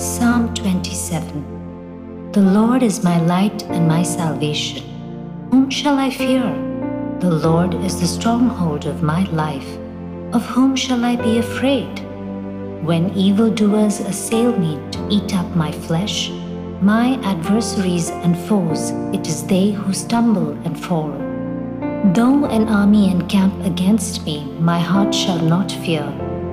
Psalm 27 The Lord is my light and my salvation. Whom shall I fear? The Lord is the stronghold of my life. Of whom shall I be afraid? When evildoers assail me to eat up my flesh, my adversaries and foes, it is they who stumble and fall. Though an army encamp against me, my heart shall not fear.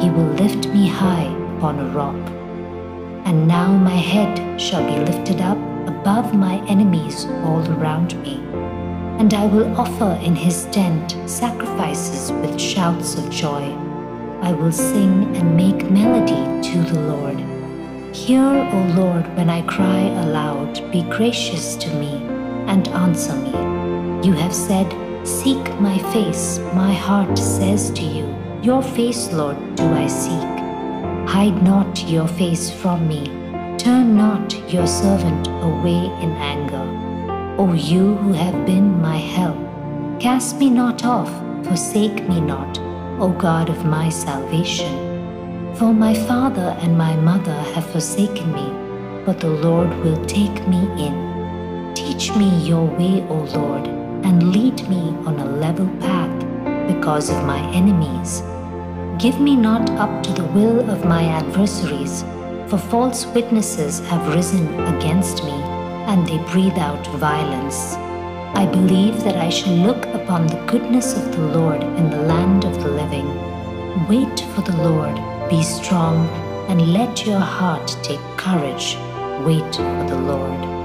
He will lift me high upon a rock. And now my head shall be lifted up above my enemies all around me. And I will offer in his tent sacrifices with shouts of joy. I will sing and make melody to the Lord. Hear, O Lord, when I cry aloud, be gracious to me and answer me. You have said, Seek my face. My heart says to you, Your face, Lord, do I seek. Hide not your face from me. Turn not your servant away in anger. O you who have been my help, cast me not off, forsake me not, O God of my salvation. For my father and my mother have forsaken me, but the Lord will take me in. Teach me your way, O Lord, and lead me on a level path because of my enemies. Give me not up to the will of my adversaries, for false witnesses have risen against me, and they breathe out violence. I believe that I shall look upon the goodness of the Lord in the land of the living. Wait for the Lord, be strong, and let your heart take courage. Wait for the Lord.